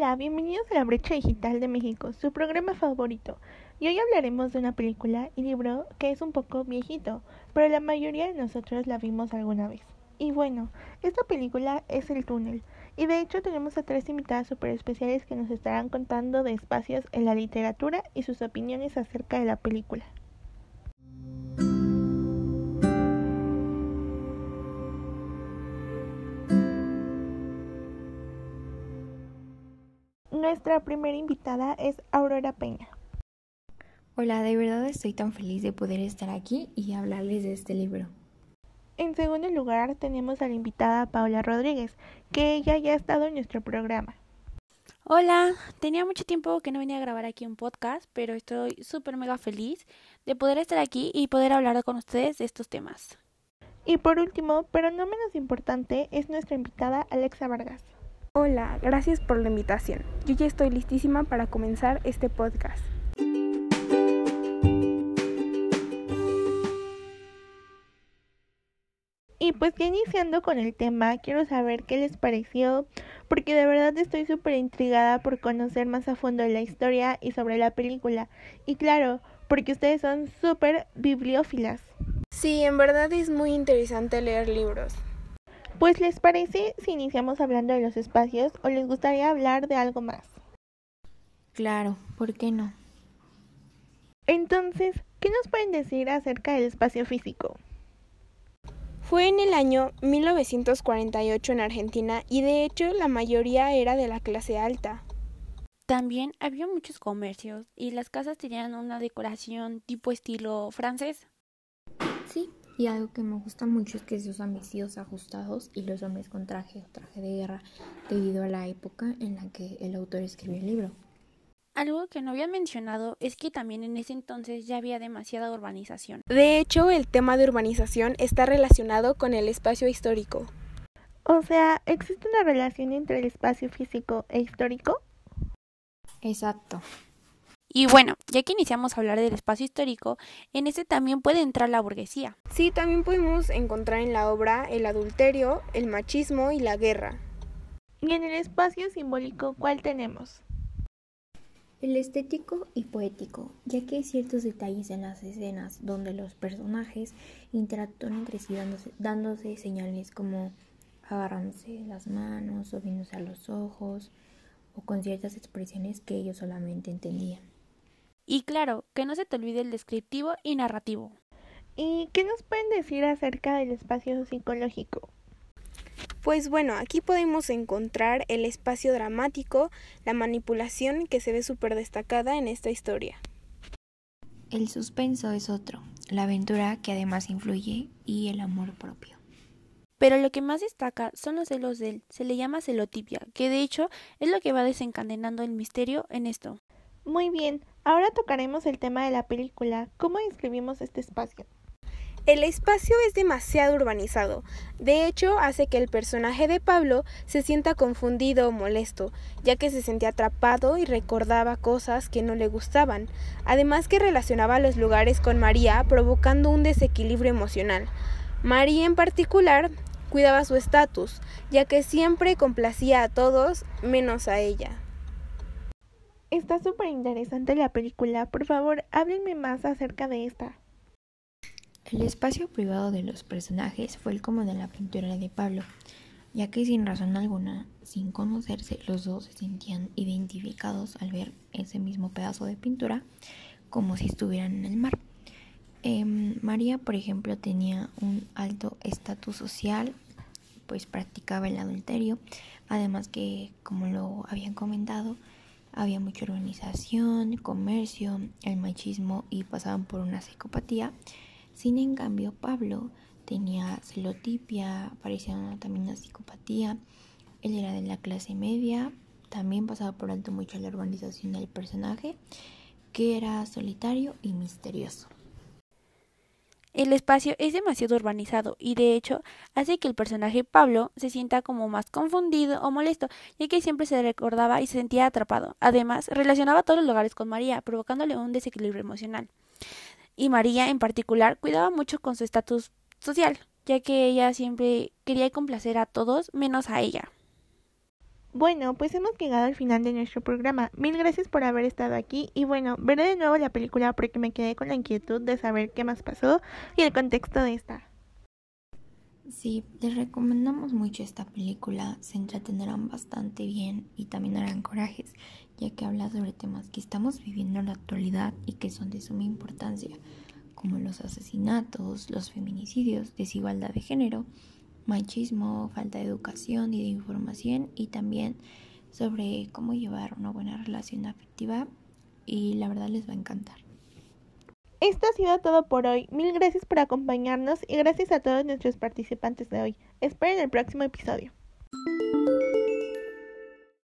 Hola, bienvenidos a la Brecha Digital de México, su programa favorito. Y hoy hablaremos de una película y libro que es un poco viejito, pero la mayoría de nosotros la vimos alguna vez. Y bueno, esta película es El Túnel, y de hecho tenemos a tres invitadas super especiales que nos estarán contando de espacios en la literatura y sus opiniones acerca de la película. Nuestra primera invitada es Aurora Peña. Hola, de verdad estoy tan feliz de poder estar aquí y hablarles de este libro. En segundo lugar tenemos a la invitada Paula Rodríguez, que ella ya ha estado en nuestro programa. Hola, tenía mucho tiempo que no venía a grabar aquí un podcast, pero estoy súper mega feliz de poder estar aquí y poder hablar con ustedes de estos temas. Y por último, pero no menos importante, es nuestra invitada Alexa Vargas. Hola, gracias por la invitación. Yo ya estoy listísima para comenzar este podcast. Y pues ya iniciando con el tema, quiero saber qué les pareció, porque de verdad estoy súper intrigada por conocer más a fondo la historia y sobre la película. Y claro, porque ustedes son súper bibliófilas. Sí, en verdad es muy interesante leer libros. Pues les parece si iniciamos hablando de los espacios o les gustaría hablar de algo más. Claro, ¿por qué no? Entonces, ¿qué nos pueden decir acerca del espacio físico? Fue en el año 1948 en Argentina y de hecho la mayoría era de la clase alta. También había muchos comercios y las casas tenían una decoración tipo estilo francés. Y algo que me gusta mucho es que se usan vestidos ajustados y los hombres con traje o traje de guerra debido a la época en la que el autor escribió el libro. Algo que no había mencionado es que también en ese entonces ya había demasiada urbanización. De hecho, el tema de urbanización está relacionado con el espacio histórico. O sea, ¿existe una relación entre el espacio físico e histórico? Exacto. Y bueno, ya que iniciamos a hablar del espacio histórico, en ese también puede entrar la burguesía. Sí, también podemos encontrar en la obra el adulterio, el machismo y la guerra. Y en el espacio simbólico, ¿cuál tenemos? El estético y poético, ya que hay ciertos detalles en las escenas donde los personajes interactúan entre sí dándose, dándose señales como agarrándose las manos o viéndose a los ojos o con ciertas expresiones que ellos solamente entendían. Y claro, que no se te olvide el descriptivo y narrativo. ¿Y qué nos pueden decir acerca del espacio psicológico? Pues bueno, aquí podemos encontrar el espacio dramático, la manipulación que se ve súper destacada en esta historia. El suspenso es otro, la aventura que además influye y el amor propio. Pero lo que más destaca son los celos de él, se le llama celotipia, que de hecho es lo que va desencadenando el misterio en esto. Muy bien, ahora tocaremos el tema de la película. ¿Cómo describimos este espacio? El espacio es demasiado urbanizado. De hecho, hace que el personaje de Pablo se sienta confundido o molesto, ya que se sentía atrapado y recordaba cosas que no le gustaban. Además que relacionaba los lugares con María, provocando un desequilibrio emocional. María en particular cuidaba su estatus, ya que siempre complacía a todos menos a ella. Está súper interesante la película. Por favor, háblenme más acerca de esta. El espacio privado de los personajes fue el como de la pintura de Pablo, ya que sin razón alguna, sin conocerse, los dos se sentían identificados al ver ese mismo pedazo de pintura como si estuvieran en el mar. Eh, María, por ejemplo, tenía un alto estatus social, pues practicaba el adulterio, además que, como lo habían comentado, había mucha urbanización, comercio, el machismo y pasaban por una psicopatía. Sin en cambio, Pablo tenía celotipia, parecía también una psicopatía. Él era de la clase media, también pasaba por alto mucho la urbanización del personaje, que era solitario y misterioso. El espacio es demasiado urbanizado y de hecho hace que el personaje Pablo se sienta como más confundido o molesto, ya que siempre se recordaba y se sentía atrapado. Además, relacionaba todos los lugares con María, provocándole un desequilibrio emocional. Y María en particular cuidaba mucho con su estatus social, ya que ella siempre quería complacer a todos menos a ella. Bueno, pues hemos llegado al final de nuestro programa. Mil gracias por haber estado aquí y bueno, veré de nuevo la película porque me quedé con la inquietud de saber qué más pasó y el contexto de esta. Sí, les recomendamos mucho esta película, se entretenerán bastante bien y también harán corajes, ya que habla sobre temas que estamos viviendo en la actualidad y que son de suma importancia, como los asesinatos, los feminicidios, desigualdad de género, machismo, falta de educación y de información y también sobre cómo llevar una buena relación afectiva y la verdad les va a encantar. Esto ha sido todo por hoy. Mil gracias por acompañarnos y gracias a todos nuestros participantes de hoy. Esperen el próximo episodio.